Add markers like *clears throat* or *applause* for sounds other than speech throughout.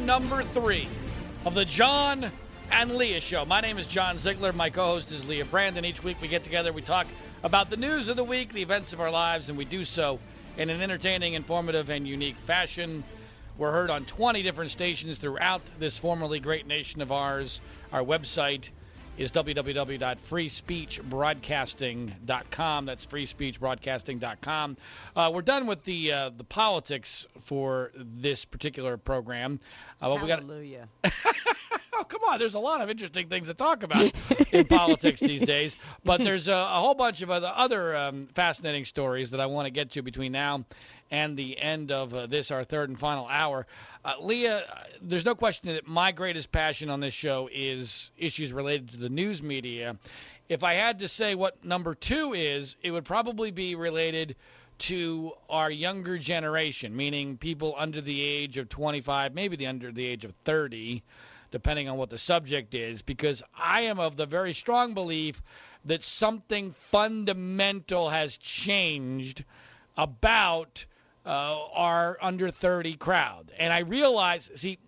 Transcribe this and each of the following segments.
Number three of the John and Leah Show. My name is John Ziegler. My co host is Leah Brandon. Each week we get together, we talk about the news of the week, the events of our lives, and we do so in an entertaining, informative, and unique fashion. We're heard on 20 different stations throughout this formerly great nation of ours. Our website is www.freespeechbroadcasting.com. That's freespeechbroadcasting.com. Uh, we're done with the uh, the politics for this particular program. Uh, but Hallelujah. We *laughs* got oh, come on. There's a lot of interesting things to talk about in politics these days. But there's a, a whole bunch of other, other um, fascinating stories that I want to get to between now and the end of uh, this, our third and final hour. Uh, Leah, there's no question that my greatest passion on this show is issues related to the news media. If I had to say what number two is, it would probably be related to our younger generation, meaning people under the age of 25, maybe the under the age of 30, depending on what the subject is, because I am of the very strong belief that something fundamental has changed about uh, our under 30 crowd. And I realize, see,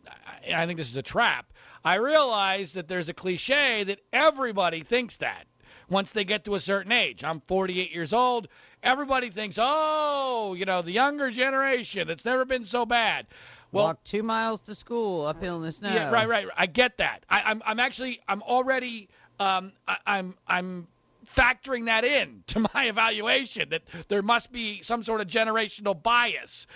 I think this is a trap. I realize that there's a cliche that everybody thinks that once they get to a certain age. I'm 48 years old. Everybody thinks, oh, you know, the younger generation, it's never been so bad. Well, Walk two miles to school uphill in the snow. Yeah, right, right. I get that. I, I'm, I'm actually, I'm already, um, I, I'm, I'm factoring that in to *laughs* my evaluation that there must be some sort of generational bias.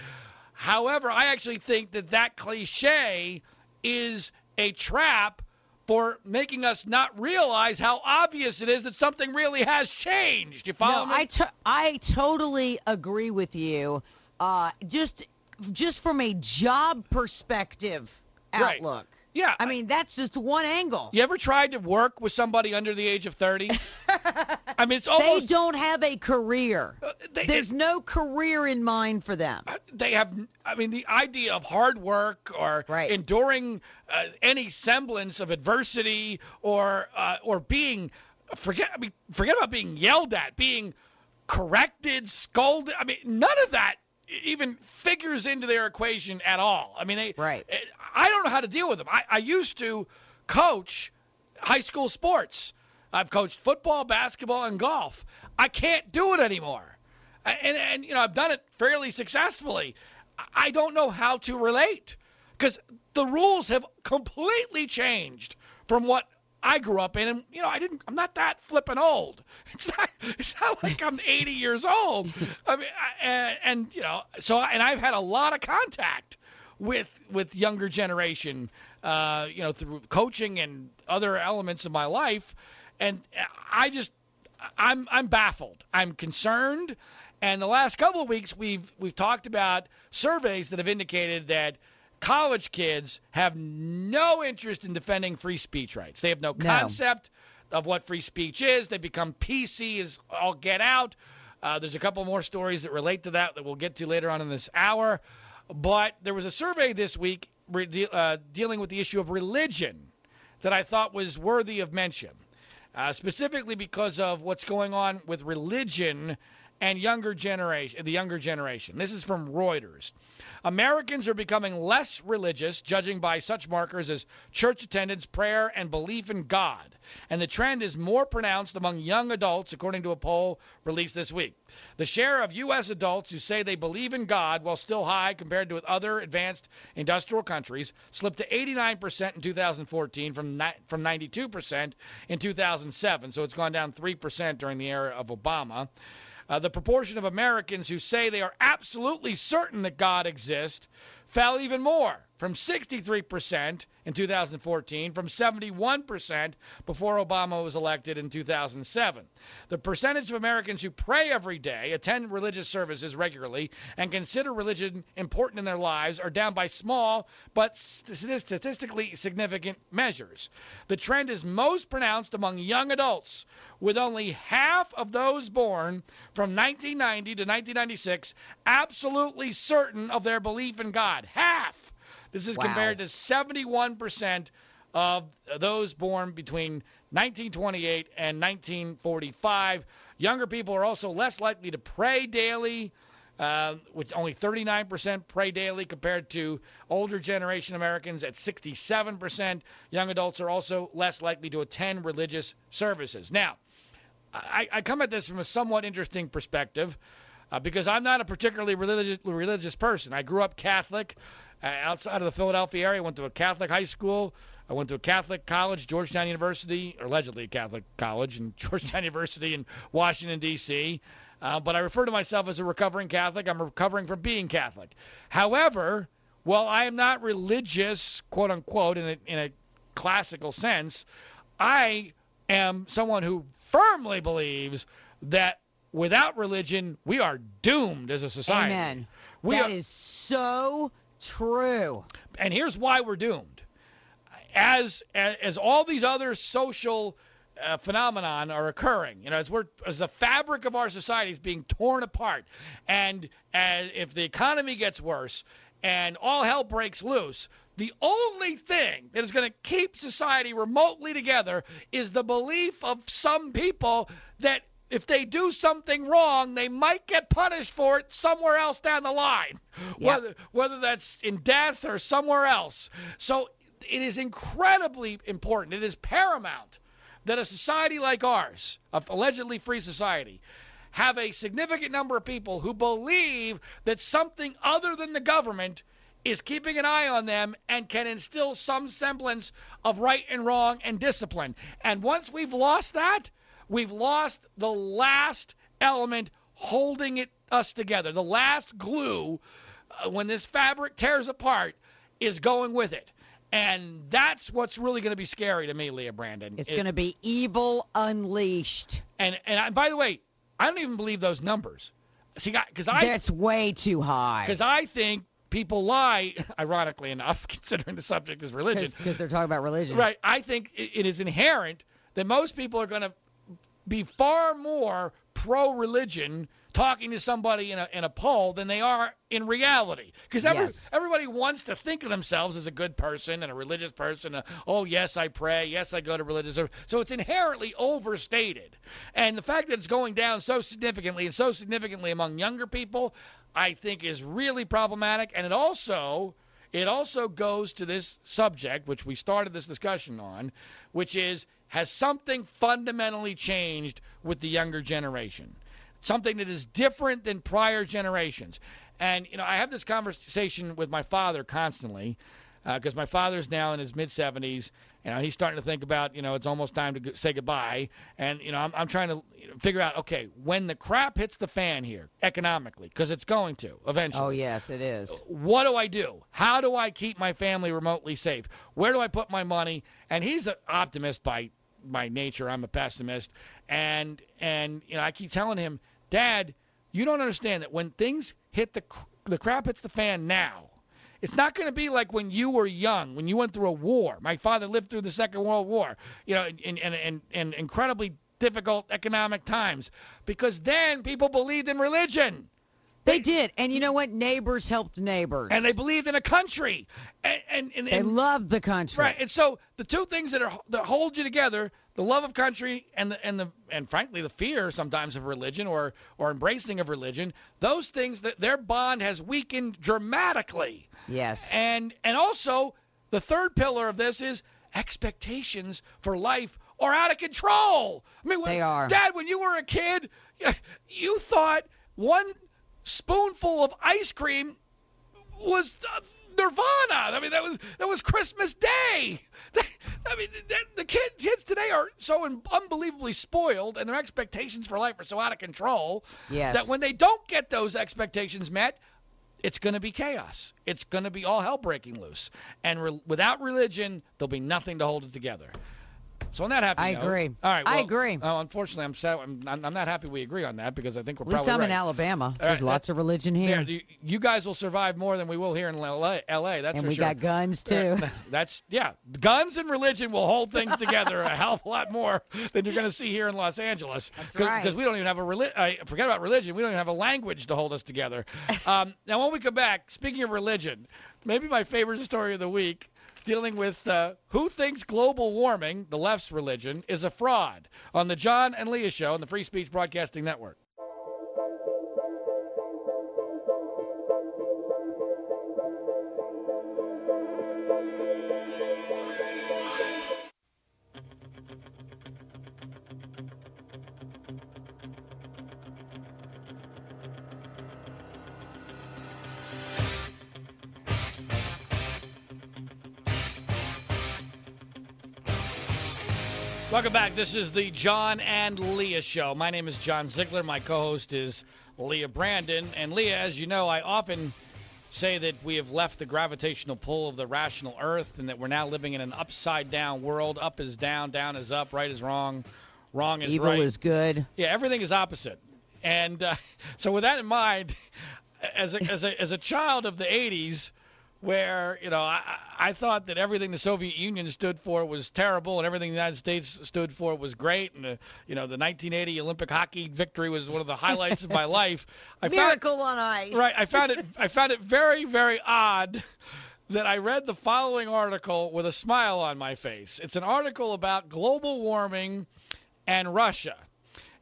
However, I actually think that that cliche is a trap for making us not realize how obvious it is that something really has changed. You follow no, me? I, to- I totally agree with you. Uh, just just from a job perspective outlook. Right. Yeah. I mean, that's just one angle. You ever tried to work with somebody under the age of 30? *laughs* I mean, it's almost. They don't have a career. Uh, they, There's it, no career in mind for them. Uh, they have, I mean, the idea of hard work or right. enduring uh, any semblance of adversity or uh, or being, forget, I mean, forget about being yelled at, being corrected, scolded. I mean, none of that even figures into their equation at all. I mean, they, right. Eh, I don't know how to deal with them. I, I used to coach high school sports. I've coached football, basketball, and golf. I can't do it anymore. And, and you know, I've done it fairly successfully. I don't know how to relate because the rules have completely changed from what I grew up in, and you know, I didn't. I'm not that flippin' old. *laughs* It's not. It's not like I'm 80 years old. I mean, I, and, and you know, so and I've had a lot of contact with with younger generation, uh, you know, through coaching and other elements of my life, and I just, I'm I'm baffled. I'm concerned. And the last couple of weeks, we've we've talked about surveys that have indicated that college kids have no interest in defending free speech rights. They have no concept no. of what free speech is. They become PC as all get out. Uh, there's a couple more stories that relate to that that we'll get to later on in this hour. But there was a survey this week re- uh, dealing with the issue of religion that I thought was worthy of mention, uh, specifically because of what's going on with religion and younger generation, the younger generation. This is from Reuters. Americans are becoming less religious, judging by such markers as church attendance, prayer, and belief in God. And the trend is more pronounced among young adults, according to a poll released this week. The share of U.S. adults who say they believe in God, while still high compared to other advanced industrial countries, slipped to 89% in 2014 from, from 92% in 2007. So it's gone down 3% during the era of Obama. Uh, the proportion of Americans who say they are absolutely certain that God exists fell even more from 63% in 2014 from 71% before Obama was elected in 2007. The percentage of Americans who pray every day, attend religious services regularly, and consider religion important in their lives are down by small but statistically significant measures. The trend is most pronounced among young adults, with only half of those born from 1990 to 1996 absolutely certain of their belief in God. Half! This is wow. compared to 71% of those born between 1928 and 1945. Younger people are also less likely to pray daily. uh, with only 39% pray daily compared to older generation Americans at 67%. Young adults are also less likely to attend religious services. Now, I, I come at this from a somewhat interesting perspective uh, because I'm not a particularly religious, religious person. I grew up Catholic uh, outside of the Philadelphia area. I went to a Catholic high school. I went to a Catholic college, Georgetown University, or allegedly a Catholic college, and *laughs* Georgetown University in Washington D.C. Uh, but I refer to myself as a recovering Catholic. I'm recovering from being Catholic. However, while I am not religious, quote unquote, in a, in a classical sense, I am someone who firmly believes that without religion, we are doomed as a society. Amen. We that are, is so true. and here's why we're doomed. As as, as all these other social uh, phenomenon are occurring, you know, as we're as the fabric of our society is being torn apart, and and if the economy gets worse and all hell breaks loose, the only thing that is going to keep society remotely together is the belief of some people that if they do something wrong, they might get punished for it somewhere else down the line, Yep. whether whether that's in death or somewhere else. So it is incredibly important. It is paramount that a society like ours, a allegedly free society, have a significant number of people who believe that something other than the government is keeping an eye on them and can instill some semblance of right and wrong and discipline. And once we've lost that, we've lost the last element holding it us together. The last glue uh, when this fabric tears apart is going with it. And that's what's really going to be scary to me, Leah Brandon. It's It- going to be evil unleashed. and and I, by the way, I don't even believe those numbers. See, because I That's way too high. because I think people lie. *laughs* Ironically enough, *laughs* considering the subject is religion, Because they're talking about religion. right? I think it, it is inherent that most people are going to be far more pro-religion talking to somebody in a in a poll than they are in reality. Because every, Yes. everybody wants to think of themselves as a good person and a religious person. A, oh yes, I pray. Yes, I go to religious. So it's inherently overstated. And the fact that it's going down so significantly and so significantly among younger people, I think is really problematic. And it also it also goes to this subject, which we started this discussion on, which is has something fundamentally changed with the younger generation? Something that is different than prior generations. And, you know, I have this conversation with my father constantly uh, because my father's now in his mid 70s. You know, he's starting to think about, you know, it's almost time to go- say goodbye. And, you know, I'm, I'm trying to you know, figure out, okay, when the crap hits the fan here economically, because it's going to eventually Oh, yes, it is. what do I do? How do I keep my family remotely safe? Where do I put my money? And he's an optimist by by nature. I'm a pessimist, and and you know I keep telling him, Dad, you don't understand that when things hit the the crap hits the fan now. It's not going to be like when you were young, when you went through a war. My father lived through the Second World War, you know, in in in, in incredibly difficult economic times, because then people believed in religion. They did. And you know what? Neighbors helped neighbors. and they believed in a country and and, and, They loved the country. right and so the two things that are that hold you together the love of country and the and the and frankly the fear sometimes of religion or or embracing of religion those things that their bond has weakened dramatically Yes. and and also the third pillar of this is expectations for life are out of control. I mean, when- They are. Dad, when you were a kid, *laughs* you thought one spoonful of ice cream was uh, nirvana. I mean, that was that was Christmas Day. *laughs* I mean, that, the kid, kids today are so un- unbelievably spoiled, and their expectations for life are so out of control Yes. that when they don't get those expectations met, it's going to be chaos. It's going to be all hell breaking loose. And re- without religion, there'll be nothing to hold it together. So on that happy I note- agree. All right. I agree. Oh, unfortunately, I'm sad. I'm, I'm I'm not happy we agree on that because I think we're At least I'm in right. Alabama. right, There's that- lots of religion There, here. you, you guys will survive more than we will here in LA. LA that's and for we sure. got guns too. *laughs* That's yeah. Guns and religion will hold things together a hell of a lot more than you're going to see here in Los Angeles. That's Cause, right. Because we don't even have a reli- uh, forget about religion. We don't even have a language to hold us together. *laughs* Um, now, when we come back, speaking of religion, maybe my favorite story of the week. Dealing with uh, who thinks global warming, the left's religion, is a fraud on the John and Leah Show on the Free Speech Broadcasting Network. Welcome back. This is the John and Leah Show. My name is John Ziegler. My co-host is Leah Brandon. And Leah, as you know, I often say that we have left the gravitational pull of the rational Earth, and that we're now living in an upside-down world. Up is down, down is up, right is wrong, wrong is Evil right. is good. Yeah, everything is opposite. And uh, *laughs* so, with that in mind, *laughs* as a, as a as a child of the '80s, where you know I, I thought that everything the Soviet Union stood for was terrible, and everything the United States stood for was great, and uh, you know the 1980 Olympic hockey victory was one of the highlights of my *laughs* life. I Miracle found, on ice. Right, I found it *laughs* I found it very very odd that I read the following article with a smile on my face. It's an article about global warming and Russia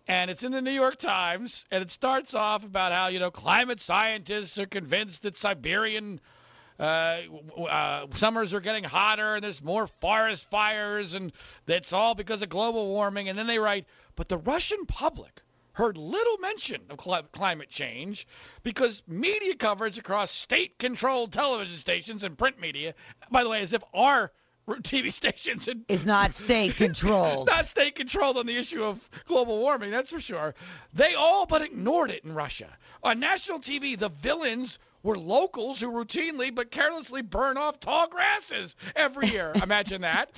and it's in the New York Times, and it starts off about how you know climate scientists are convinced that Siberian uh, uh, summers are getting hotter, and there's more forest fires, and that's all because of global warming. And then they write, but the Russian public heard little mention of cl- climate change because media coverage across state-controlled television stations and print media, by the way, as if our TV *laughs* stations and is not *laughs* state controlled. it's not state controlled on the issue of global warming, that's for sure. They all but ignored it in Russia. On national TV, the villains were locals who routinely but carelessly burn off tall grasses every year. *laughs* Imagine that.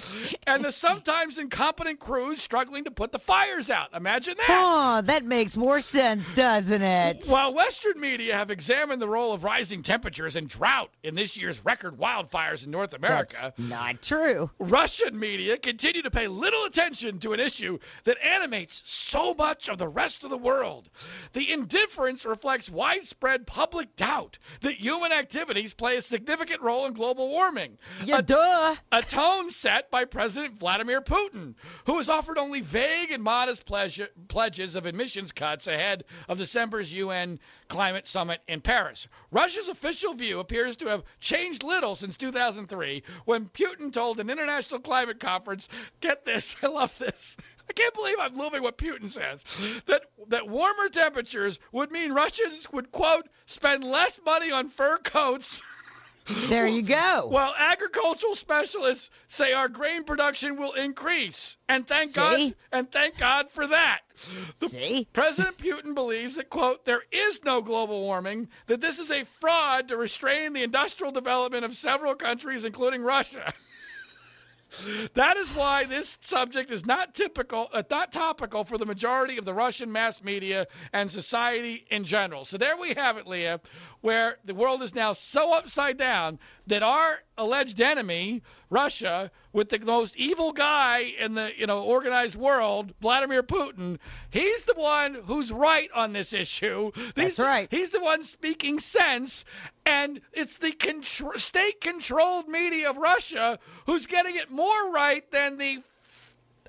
And the sometimes incompetent crews struggling to put the fires out. Imagine that. Oh, that makes more sense, doesn't it? While Western media have examined the role of rising temperatures and drought in this year's record wildfires in North America, That's not true. Russian media continue to pay little attention to an issue that animates so much of the rest of the world. The indifference reflects widespread public doubt that human activities play a significant role in global warming. Yeah, a, duh. a tone set by President Vladimir Putin, who has offered only vague and modest pledge, pledges of emissions cuts ahead of December's UN climate summit in Paris. Russia's official view appears to have changed little since 2003 when Putin told an international climate conference, get this, *laughs* I love this. I can't believe I'm loving what Putin says. That that warmer temperatures would mean Russians would quote spend less money on fur coats. *laughs* There you go. Well, agricultural specialists say our grain production will increase, and thank See? God, and thank God for that. The See? President Putin believes that quote there is no global warming, that this is a fraud to restrain the industrial development of several countries, including Russia. *laughs* That is why this subject is not typical, uh, not topical for the majority of the Russian mass media and society in general. So there we have it, Leah, where the world is now so upside down that our alleged enemy, Russia, with the most evil guy in the you know organized world, Vladimir Putin, he's the one who's right on this issue. That's He's- right. He's the one speaking sense, and it's the contr- state-controlled media of Russia who's getting it more right than the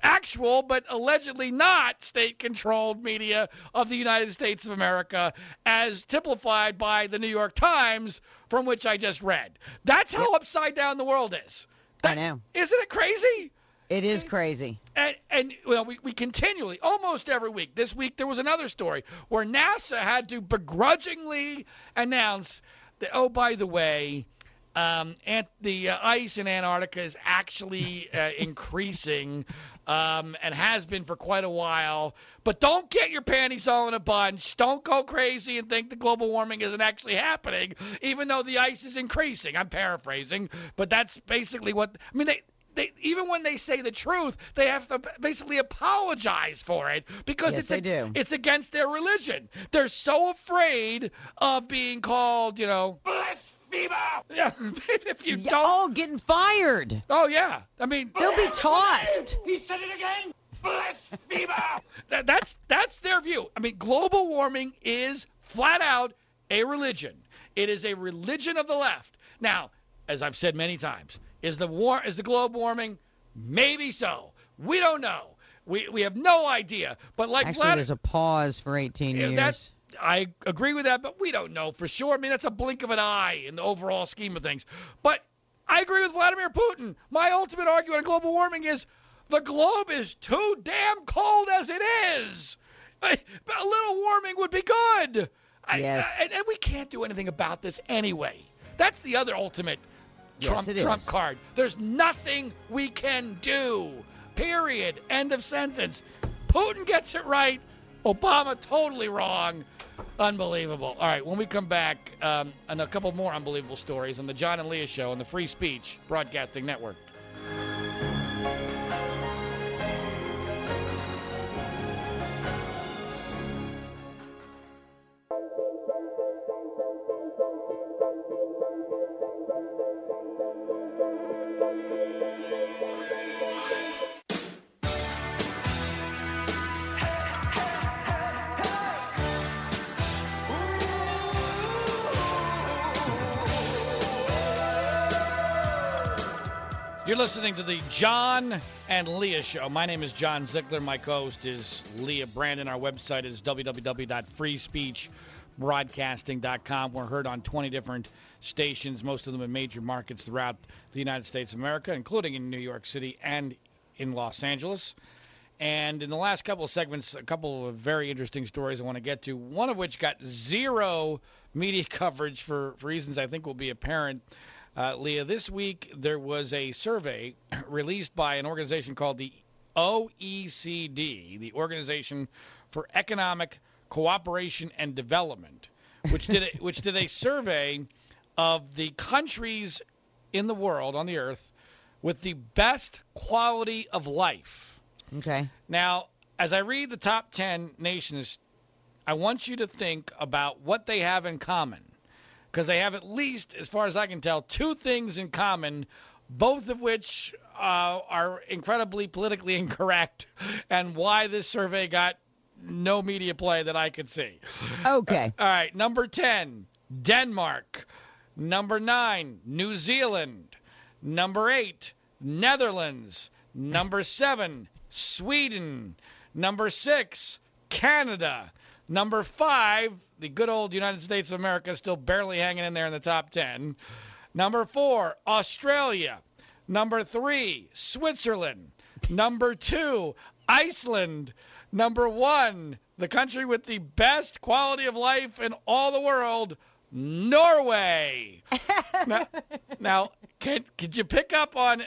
actual but allegedly not state-controlled media of the United States of America, as typified by the New York Times, from which I just read. That's how upside down the world is. I know. Isn't it crazy? It is crazy. And, and well, we, we continually, almost every week. This week there was another story where NASA had to begrudgingly announce that, oh, by the way, um, and the uh, ice in Antarctica is actually uh, *laughs* increasing um, and has been for quite a while. But don't get your panties all in a bunch. Don't go crazy and think the global warming isn't actually happening, even though the ice is increasing. I'm paraphrasing, but that's basically what I mean. They they, even when they say the truth, they have to basically apologize for it because Yes, it's they do. it's against their religion. They're so afraid of being called, you know, blasphemer. Yeah, *laughs* if you Yeah, don't. oh, getting fired. Oh yeah, I mean, They'll be tossed. he said it again. Blasphemer. *laughs* that, that's that's their view. I mean, global warming is flat out a religion. It is a religion of the left. Now, as I've said many times, is the war is the globe warming? Maybe so. We don't know. We we have no idea. But like Actually, Vlad- there's a pause for 18 years. that's I agree with that, but we don't know for sure. I mean, that's a blink of an eye in the overall scheme of things. But I agree with Vladimir Putin. My ultimate argument on global warming is the globe is too damn cold as it is. A little warming would be good. Yes. I- and, and we can't do anything about this anyway. That's the other ultimate Trump it Trump is. card. There's nothing we can do Period. End of sentence. Putin gets it right. Obama totally wrong. Unbelievable. All right, when we come back, um, and a couple more unbelievable stories on the John and Leah Show on the Free Speech Broadcasting Network. You're listening to the John and Leah Show. My name is John Ziegler. My co-host is Leah Brandon. Our website is www.freespeechbroadcasting.com. We're heard on 20 different stations, most of them in major markets throughout the United States of America, including in New York City and in Los Angeles. And in the last couple of segments, a couple of very interesting stories I want to get to. One of which got zero media *laughs* coverage for reasons I think will be apparent. Uh, Leah, this week there was a survey *clears throat* released by an organization called the OECD, the Organization for Economic Cooperation and Development, which did a, *laughs* which did a survey of the countries in the world on the earth with the best quality of life. Okay. Now, as I read the top 10 nations, I want you to think about what they have in common because they have at least, as far as I can tell, two things in common, both of which uh, are incredibly politically *laughs* incorrect, and why this survey got no media play that I could see. Okay. All right, number 10, Denmark. Number 9, New Zealand. Number 8, Netherlands. Number 7, Sweden. Number 6, Canada. Number 5, the good old United States of America is still barely hanging in there in the top 10. Number four, Australia. Number three, Switzerland. Number two, Iceland. Number one, the country with the best quality of life in all the world, Norway. *laughs* now, now, can could you pick up on?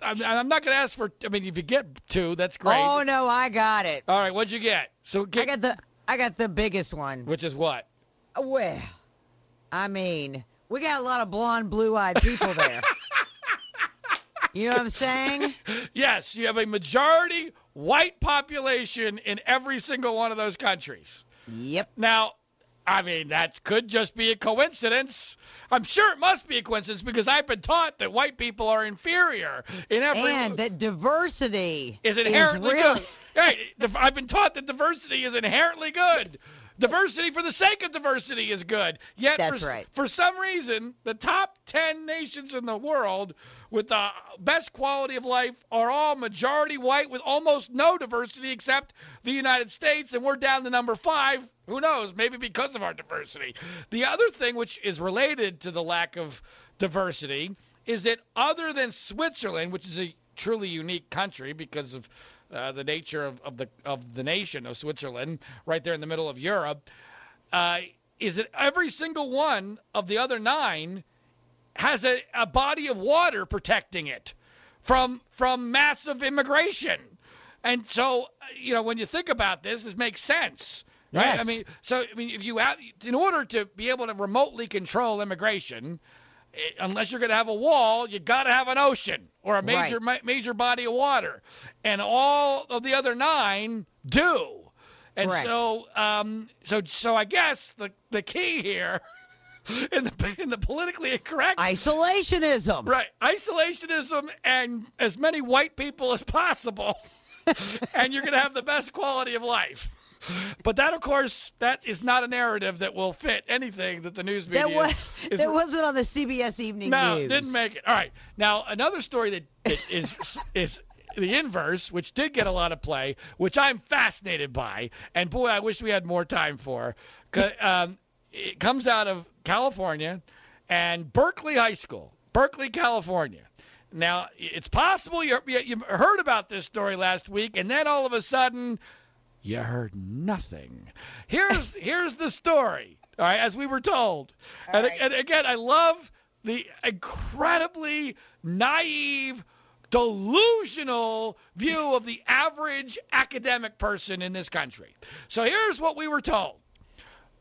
I'm, I'm not going to ask for. I mean, if you get two, that's great. Oh no, I got it. All right, what'd you get? So get, I got the I got the biggest one. Which is what? Well, I mean, we got a lot of blonde, blue-eyed people there. *laughs* you know what I'm saying? Yes, you have a majority white population in every single one of those countries. Yep. Now, I mean, that could just be a coincidence. I'm sure it must be a coincidence because I've been taught that white people are inferior in every and that diversity is inherently is really... good. Hey, I've been taught that diversity is inherently good. Diversity for the sake of diversity is good. Yet That's for, right. for some reason, the top 10 nations in the world with the best quality of life are all majority white with almost no diversity except the United States, and we're down to number five. Who knows? Maybe because of our diversity. The other thing, which is related to the lack of diversity, is that other than Switzerland, which is a truly unique country because of uh, the nature of, of the of the nation of Switzerland, right there in the middle of Europe, uh, is that every single one of the other nine has a, a body of water protecting it from from massive immigration. And so, you know, when you think about this, this makes sense. Right? Yes. I mean, so I mean, if you have, in order to be able to remotely control immigration, unless you're going to have a wall, you got to have an ocean or a major right. ma- major body of water, and all of the other nine do. And Correct. so, um, so, so I guess the the key here, *laughs* in the in the politically incorrect, isolationism. right, isolationism and as many white people as possible, *laughs* *laughs* and you're going to have the best quality of life. *laughs* But that, of course, that is not a narrative that will fit anything that the news media. That was is, that wasn't on the CBS Evening no, News. didn't make it. All right. Now another story that, that is *laughs* is the inverse, which did get a lot of play, which I'm fascinated by, and boy, I wish we had more time for. *laughs* Um, it comes out of California and Berkeley High School, Berkeley, California. Now, it's possible you you heard about this story last week, and then all of a sudden, you heard nothing. Here's *laughs* here's the story. All right, as we were told. And, right. and again, I love the incredibly naive, delusional view of the average academic person in this country. So here's what we were told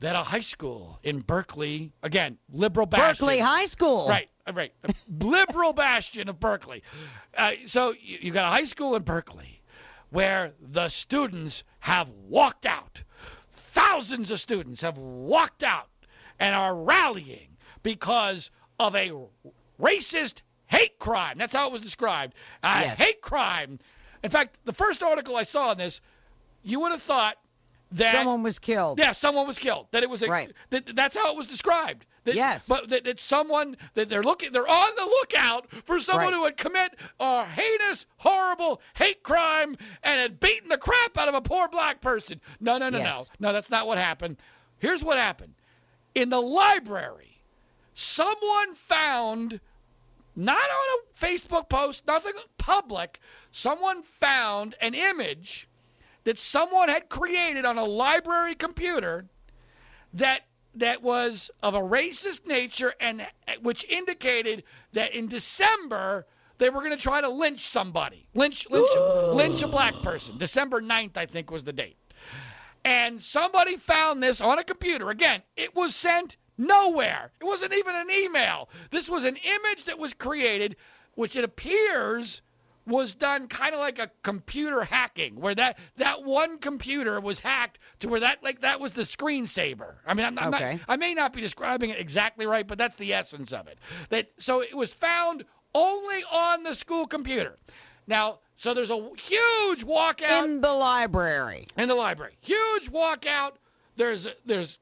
that a high school in Berkeley, again, liberal bastion. Berkeley High School. Right, right. *laughs* liberal bastion of Berkeley. Uh, so you, you got a high school in Berkeley where the students have walked out. Thousands of students have walked out and are rallying because of a racist hate crime. That's how it was described. A Yes. hate crime. In fact, the first article I saw on this, you would have thought that Someone was killed. yeah, someone was killed. That it was a, Right. that that's how it was described. That, Yes. But that, that someone that they're looking they're on the lookout for someone Right. who would commit a heinous, horrible hate crime and had beaten the crap out of a poor black person. No, no, no, Yes. no. No, that's not what happened. Here's what happened. In the library, someone found not on a Facebook post, nothing public, someone found an image that someone had created on a library computer that that was of a racist nature and which indicated that in December they were going to try to lynch somebody. Lynch lynch lynch a black person. December 9th I think was the date. And somebody found this on a computer. Again, it was sent nowhere. It wasn't even an email. This was an image that was created which it appears was done kind of like a computer hacking, where that that one computer was hacked to where that like that was the screensaver. I mean, I'm, I'm Okay. not, I may not be describing it exactly right, but that's the essence of it. That so it was found only on the school computer. Now, so there's a huge walkout In the library. in the library. Huge walkout. There's there's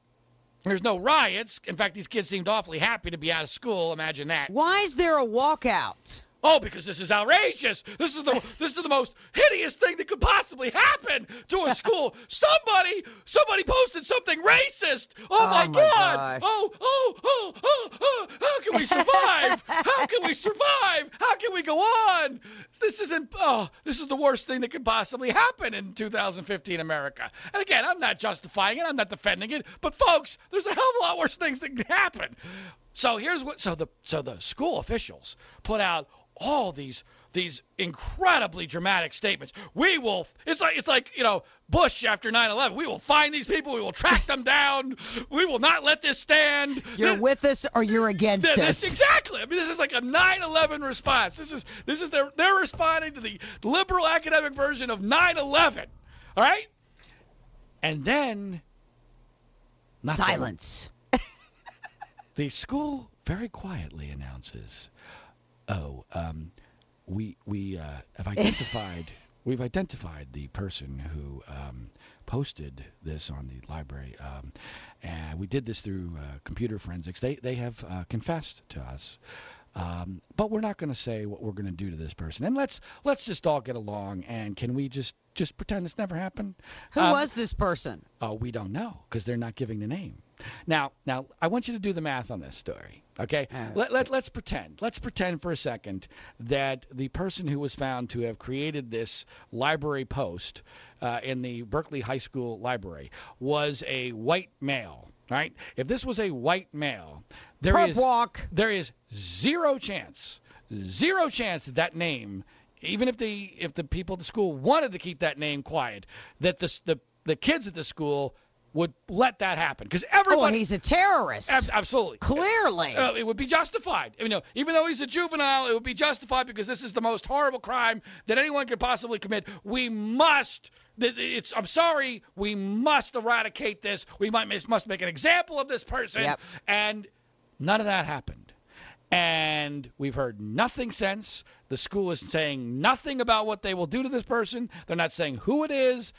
there's no riots. In fact, these kids seemed awfully happy to be out of school. Imagine that. Why is there a walkout? Oh, because this is outrageous. This is the this is the most hideous thing that could possibly happen to a school. *laughs* somebody somebody posted something racist. Oh, Oh, my, my God. Oh, oh, oh, oh, oh. How can we survive? How can we survive? How can we go on? This isn't oh, this is the worst thing that could possibly happen in 2015 America. And again, I'm not justifying it. I'm not defending it. But folks, there's a hell of a lot worse things that can happen. So here's what so the so the school officials put out all these these incredibly dramatic statements. We will it's like it's like, you know, Bush after 9/11. We will find these people, we will track them down. We will not let this stand. You're This- with us or you're against Th- us. this- exactly. I mean, this is like a 9/11 response. This is this is their they're responding to the liberal academic version of 9/11. All right? And then. Silence. The school very quietly announces, "Oh, um, we we uh, have *laughs* identified we've identified the person who um, posted this on the library, um, and we did this through uh, computer forensics. They they have uh, confessed to us." Um, but we're not going to say what we're going to do to this person, and let's let's just all get along. And can we just just pretend this never happened? Who Um, was this person? Oh, we don't know because they're not giving the name. Now, now I want you to do the math on this story. Okay, let, let, let's pretend. Let's pretend for a second that the person who was found to have created this library post uh, in the Berkeley High School library was a white male. Right? If this was a white male, there Perp is walk. there is zero chance, zero chance that that name, even if the if the people at the school wanted to keep that name quiet, that the the the kids at the school would let that happen because Oh, he's a terrorist. Ab- absolutely. Clearly. Uh, it would be justified. You know, even though he's a juvenile, it would be justified because this is the most horrible crime that anyone could possibly commit. We must. It's. I'm sorry. We must eradicate this. We might must make an example of this person. Yep. And none of that happened. And we've heard nothing since. The school is saying nothing about what they will do to this person. They're not saying who it is.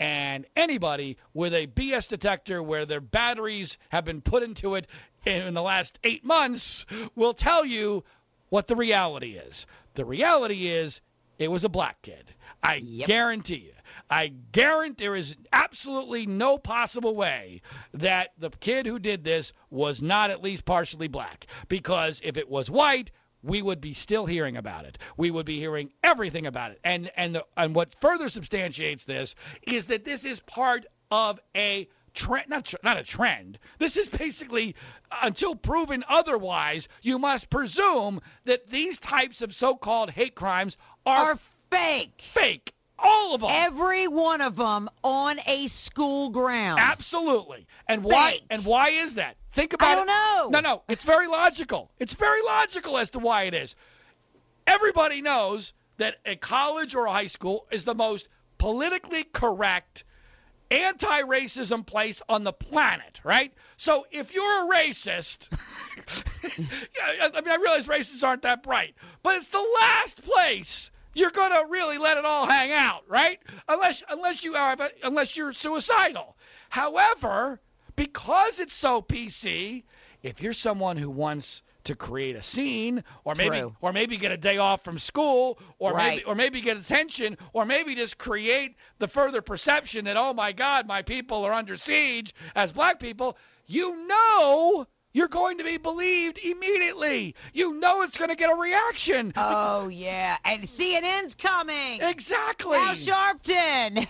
And anybody with a BS detector where their batteries have been put into it in the last eight months will tell you what the reality is. The reality is it was a black kid. I Yep. guarantee you. I guarantee there is absolutely no possible way that the kid who did this was not at least partially black. Because if it was white, we would be still hearing about it. We would be hearing everything about it. And and the, and what further substantiates this is that this is part of a trend, not tr- not a trend. This is basically until proven otherwise, you must presume that these types of so-called hate crimes are, Are fake. fake. All of them. Every one of them on a school ground. Absolutely. And why? Fake. And why is that? Think about I don't it. know. No, no. It's very logical. It's very logical as to why it is. Everybody knows that a college or a high school is the most politically correct anti-racism place on the planet, right? So if you're a racist, *laughs* yeah, I mean I realize racists aren't that bright, but it's the last place you're gonna really let it all hang out, right? Unless unless you are unless you're suicidal. However, because it's so PC, if you're someone who wants to create a scene or maybe True. or maybe get a day off from school or Right. maybe or maybe get attention or maybe just create the further perception that oh my god my people are under siege as black people you know you're going to be believed immediately you know it's going to get a reaction Oh yeah, and CNN's coming. exactly Al Sharpton.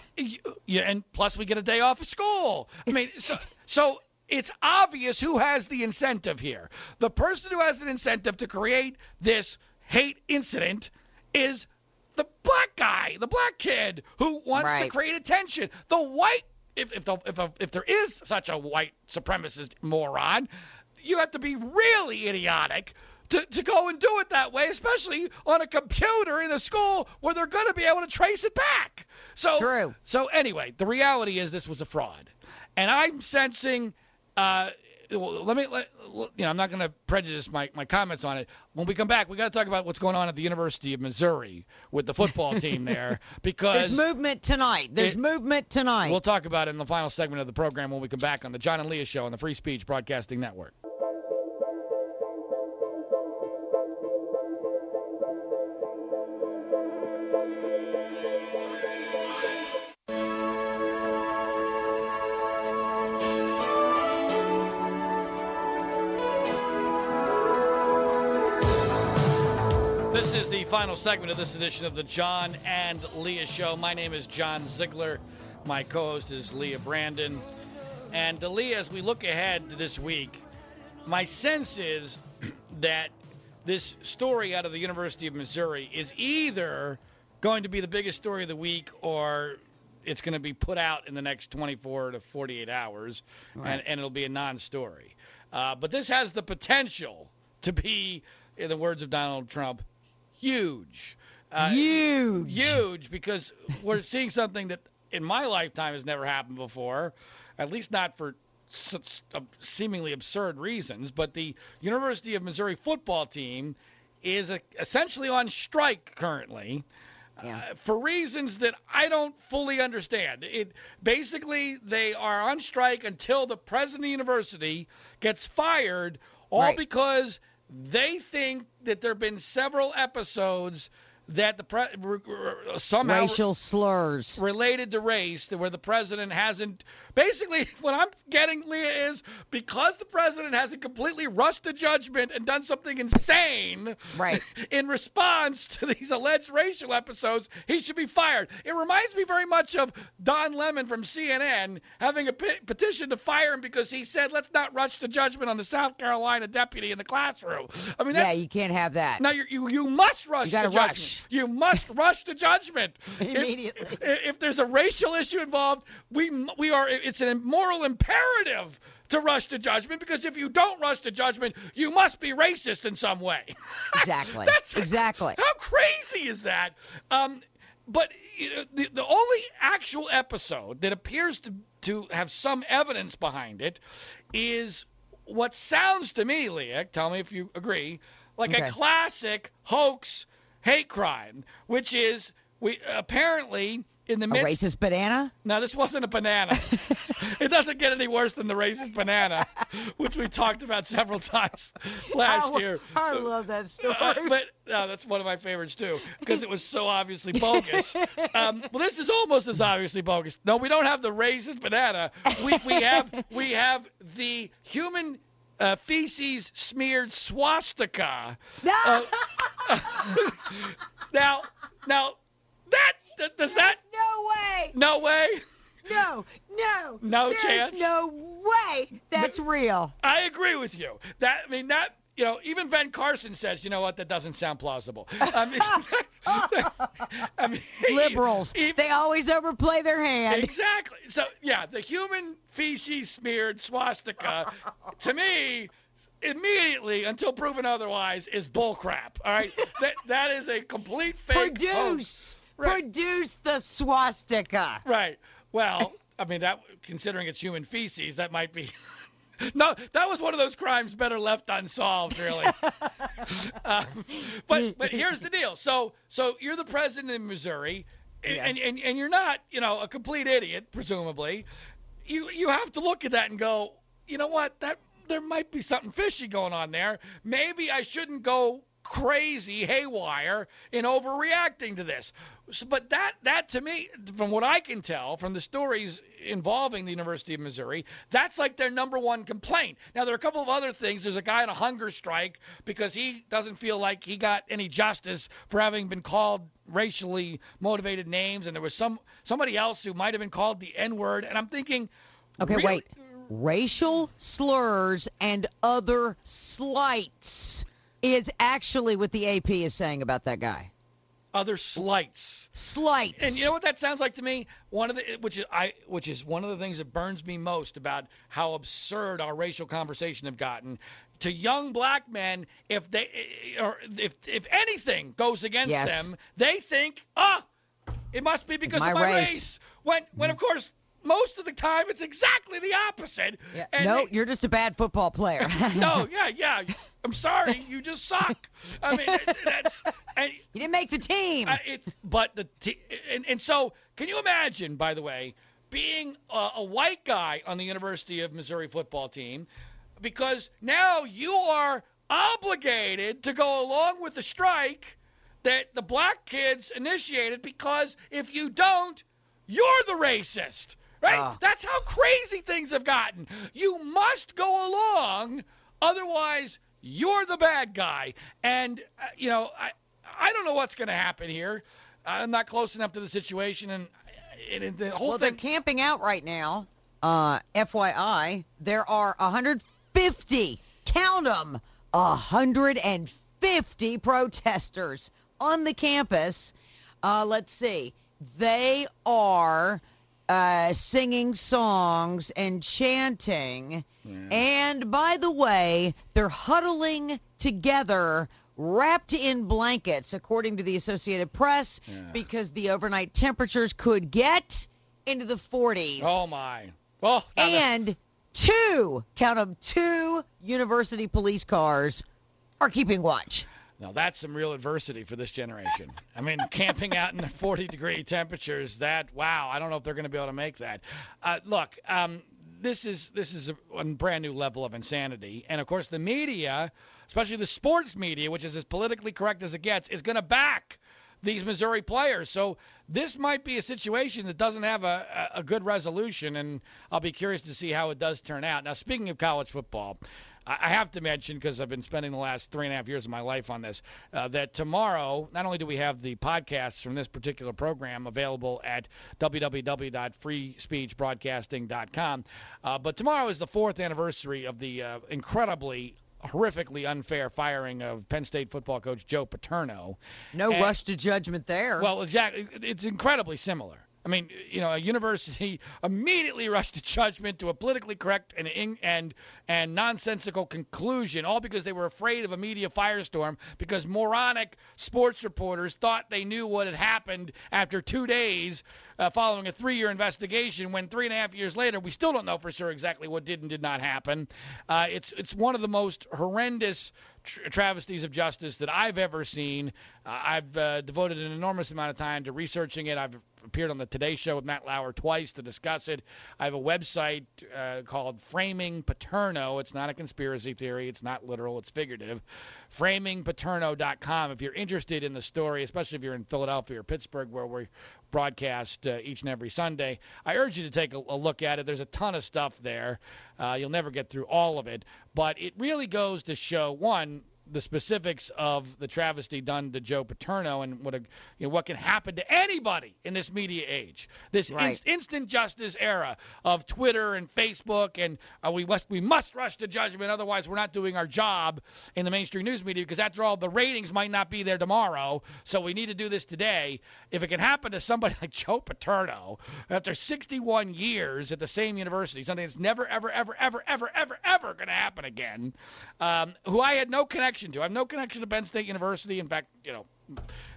yeah, and plus we get a day off of school. I mean, so so it's obvious who has the incentive here. The person who has an incentive to create this hate incident is the black guy, the black kid who wants to create attention. The white, if if the, if, a, if there is such a white supremacist moron, you have to be really idiotic. To, to go and do it that way, especially on a computer in a school where they're going to be able to trace it back. So True. so anyway, the reality is this was a fraud, and I'm sensing. Uh, let me let, you know I'm not going to prejudice my, my comments on it. When we come back, we got to talk about what's going on at the University of Missouri with the football team there *laughs* because There's movement tonight. There's It- movement tonight. we'll talk about it in the final segment of the program when we come back on the John and Leah Show on the Free Speech Broadcasting Network. This is the final segment of this edition of the John and Leah Show. My name is John Ziegler. My co-host is Leah Brandon. And uh, Leah, as we look ahead to this week, my sense is *clears throat* that this story out of the University of Missouri is either going to be the biggest story of the week or it's going to be put out in the next 24 to 48 hours and, and it'll be a non-story. Uh, but this has the potential to be, in the words of Donald Trump, huge. Uh, Huge. Huge because we're seeing something that in my lifetime has never happened before, at least not for such uh, seemingly absurd reasons. But the University of Missouri football team is a, essentially on strike currently. Yeah. Uh, for reasons that I don't fully understand. It basically they are on strike until the president of the university gets fired, all Right. because they think that there have been several episodes that the pre- somehow Racial slurs. related to race where the president hasn't basically *laughs* what I'm getting Leah is because the president hasn't completely rushed to judgment and done something insane Right. *laughs* in response to these alleged racial episodes he should be fired it reminds me very much of Don Lemon from CNN having a pe- petition to fire him because he said let's not rush to judgment on the South Carolina deputy in the classroom I mean Yeah, you can't have that. now you you must rush You gotta to judgment. rush. You must rush to judgment *laughs* Immediately. If, if there's a racial issue involved, we we are it's a moral imperative to rush to judgment because if you don't rush to judgment, you must be racist in some way. *laughs* Exactly. That's Exactly. How crazy is that? Um, but you know, the the only actual episode that appears to to have some evidence behind it is what sounds to me, Leah. Tell me if you agree, like Okay. a classic hoax hate crime, which is we apparently in the A midst. racist banana? Now this wasn't a banana. *laughs* it doesn't get any worse than the racist banana, which we talked about several times last I, year. I love that story. Uh, but no, that's one of my favorites too, because it was so obviously bogus. Um, well, this is almost as obviously bogus. No, we don't have the racist banana. We we have we have the human uh, feces smeared swastika. Uh, *laughs* now now that th- does that no way. no way. no, no. No There's chance? No way that's real. I agree with you. That I mean that you know even Ben Carson says you know what that doesn't sound plausible. *laughs* I mean, *laughs* I mean Liberals. even- they always overplay their hand. Exactly. So yeah, the human feces smeared swastika, *laughs* to me, immediately until proven otherwise, is bullcrap. All right, that that is a complete fake. hoax. Produce. Right. Produce the swastika. Right. Well, I mean that considering it's human feces, that might be. No, that was one of those crimes better left unsolved, really. *laughs* um, but but here's the deal. So so you're the president in Missouri, and, Yeah. and, and and you're not you know a complete idiot, presumably. You you have to look at that and go, you know what? That there might be something fishy going on there. Maybe I shouldn't go crazy haywire in overreacting to this. So, but that that to me, from what I can tell from the stories involving the University of Missouri, that's like their number one complaint. Now there are a couple of other things. There's a guy on a hunger strike because he doesn't feel like he got any justice for having been called racially motivated names, and there was some somebody else who might have been called the N-word. And I'm thinking, Okay, really? wait. Racial slurs and other slights is actually what the AP is saying about that guy. Other slights. Slights. And you know what that sounds like to me? One of the which is I which is one of the things that burns me most about how absurd our racial conversation have gotten. To young black men, if they or if if anything goes against Yes. them, they think, ah, it must be because my of my race." race. When when of course most of the time it's exactly the opposite. Yeah. No, they- you're just a bad football player. *laughs* no, *laughs* yeah, yeah. I'm sorry, you just suck. I mean, that's and You didn't make the team. uh, it's but the t- and, and so can you imagine by the way being a, a white guy on the University of Missouri football team because now you are obligated to go along with the strike that the black kids initiated because if you don't you're the racist right Ah. that's how crazy things have gotten you must go along otherwise you're the bad guy and uh, you know I I don't know what's going to happen here I'm not close enough to the situation and, and the whole well, they're camping out right now. Uh, FYI, there are 150, count them, 150 protesters on the campus. Uh, let's see. They are uh, singing songs and chanting. And by the way, they're huddling together, wrapped in blankets, according to the Associated Press, Yeah. because the overnight temperatures could get into the 40s. oh my well the- and two, count them, two university police cars are keeping watch. Now that's some real adversity for this generation. I mean, camping out in the 40 degree temperatures. That wow, I don't know if they're going to be able to make that. Uh, look, um, this is this is a, a brand new level of insanity, and of course the media, especially the sports media, which is as politically correct as it gets, is going to back these Missouri players. So this might be a situation that doesn't have a, a a good resolution, and I'll be curious to see how it does turn out. Now, speaking of college football, I I have to mention because I've been spending the last three and a half years of my life on this, uh, that tomorrow not only do we have the podcasts from this particular program available at www.freespeechbroadcasting.com, uh, but tomorrow is the fourth anniversary of the uh, incredibly horrifically unfair firing of Penn State football coach Joe Paterno. No And- rush to judgment there. Well, exactly. It's incredibly similar. I mean, you know, a university *laughs* immediately rushed to judgment to a politically correct and and and nonsensical conclusion, all because they were afraid of a media firestorm because moronic sports reporters thought they knew what had happened after two days uh, following a three-year investigation. When three and a half years later, we still don't know for sure exactly what did and did not happen. Uh, it's it's one of the most horrendous travesties of justice that I've ever seen. Uh, I've uh, devoted an enormous amount of time to researching it. I've appeared on the Today Show with Matt Lauer twice to discuss it. I have a website uh, called Framing Paterno. It's not a conspiracy theory. It's not literal. It's figurative. FramingPaterno.com. If you're interested in the story, especially if you're in Philadelphia or Pittsburgh, where we broadcast uh, each and every Sunday, I urge you to take a, a look at it. There's a ton of stuff there. Uh, you'll never get through all of it, but it really goes to show one the specifics of the travesty done to Joe Paterno and what a, you know, what can happen to anybody in this media age, this Right. inst- instant justice era of Twitter and Facebook, and uh, we must we must rush to judgment, otherwise we're not doing our job in the mainstream news media because after all, the ratings might not be there tomorrow, so we need to do this today. If it can happen to somebody *laughs* like Joe Paterno after 61 years at the same university, something that's never ever ever ever ever ever ever going to happen again, um, who I had no connection to. I have no connection to Penn State University. In fact, you know.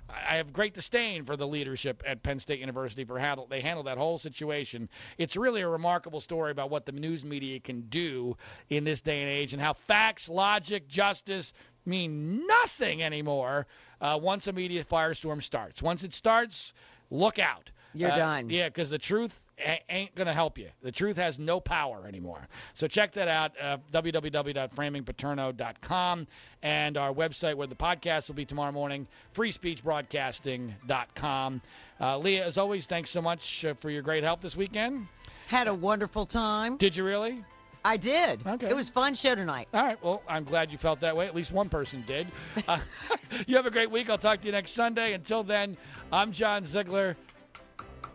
I have great disdain for the leadership at Penn State University for how they handled that whole situation. It's really a remarkable story about what the news media can do in this day and age and how facts, logic, justice mean nothing anymore uh, once a media firestorm starts. Once it starts, look out. You're Uh, done. Yeah, because the truth ain't going to help you. The truth has no power anymore. So check that out, uh, www.framingpaterno.com, and our website where the podcast will be tomorrow morning, freespeechbroadcasting.com. Uh, Leah, as always, thanks so much uh, for your great help this weekend. Had a wonderful time. Did you really? I did. Okay. It was a fun show tonight. All right. Well, I'm glad you felt that way. At least one person did. *laughs* Uh, *laughs* you have a great week. I'll talk to you next Sunday. Until then, I'm John Ziegler.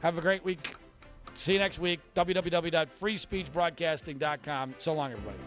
Have a great week. See you next week. www.freespeechbroadcasting.com. So long, everybody.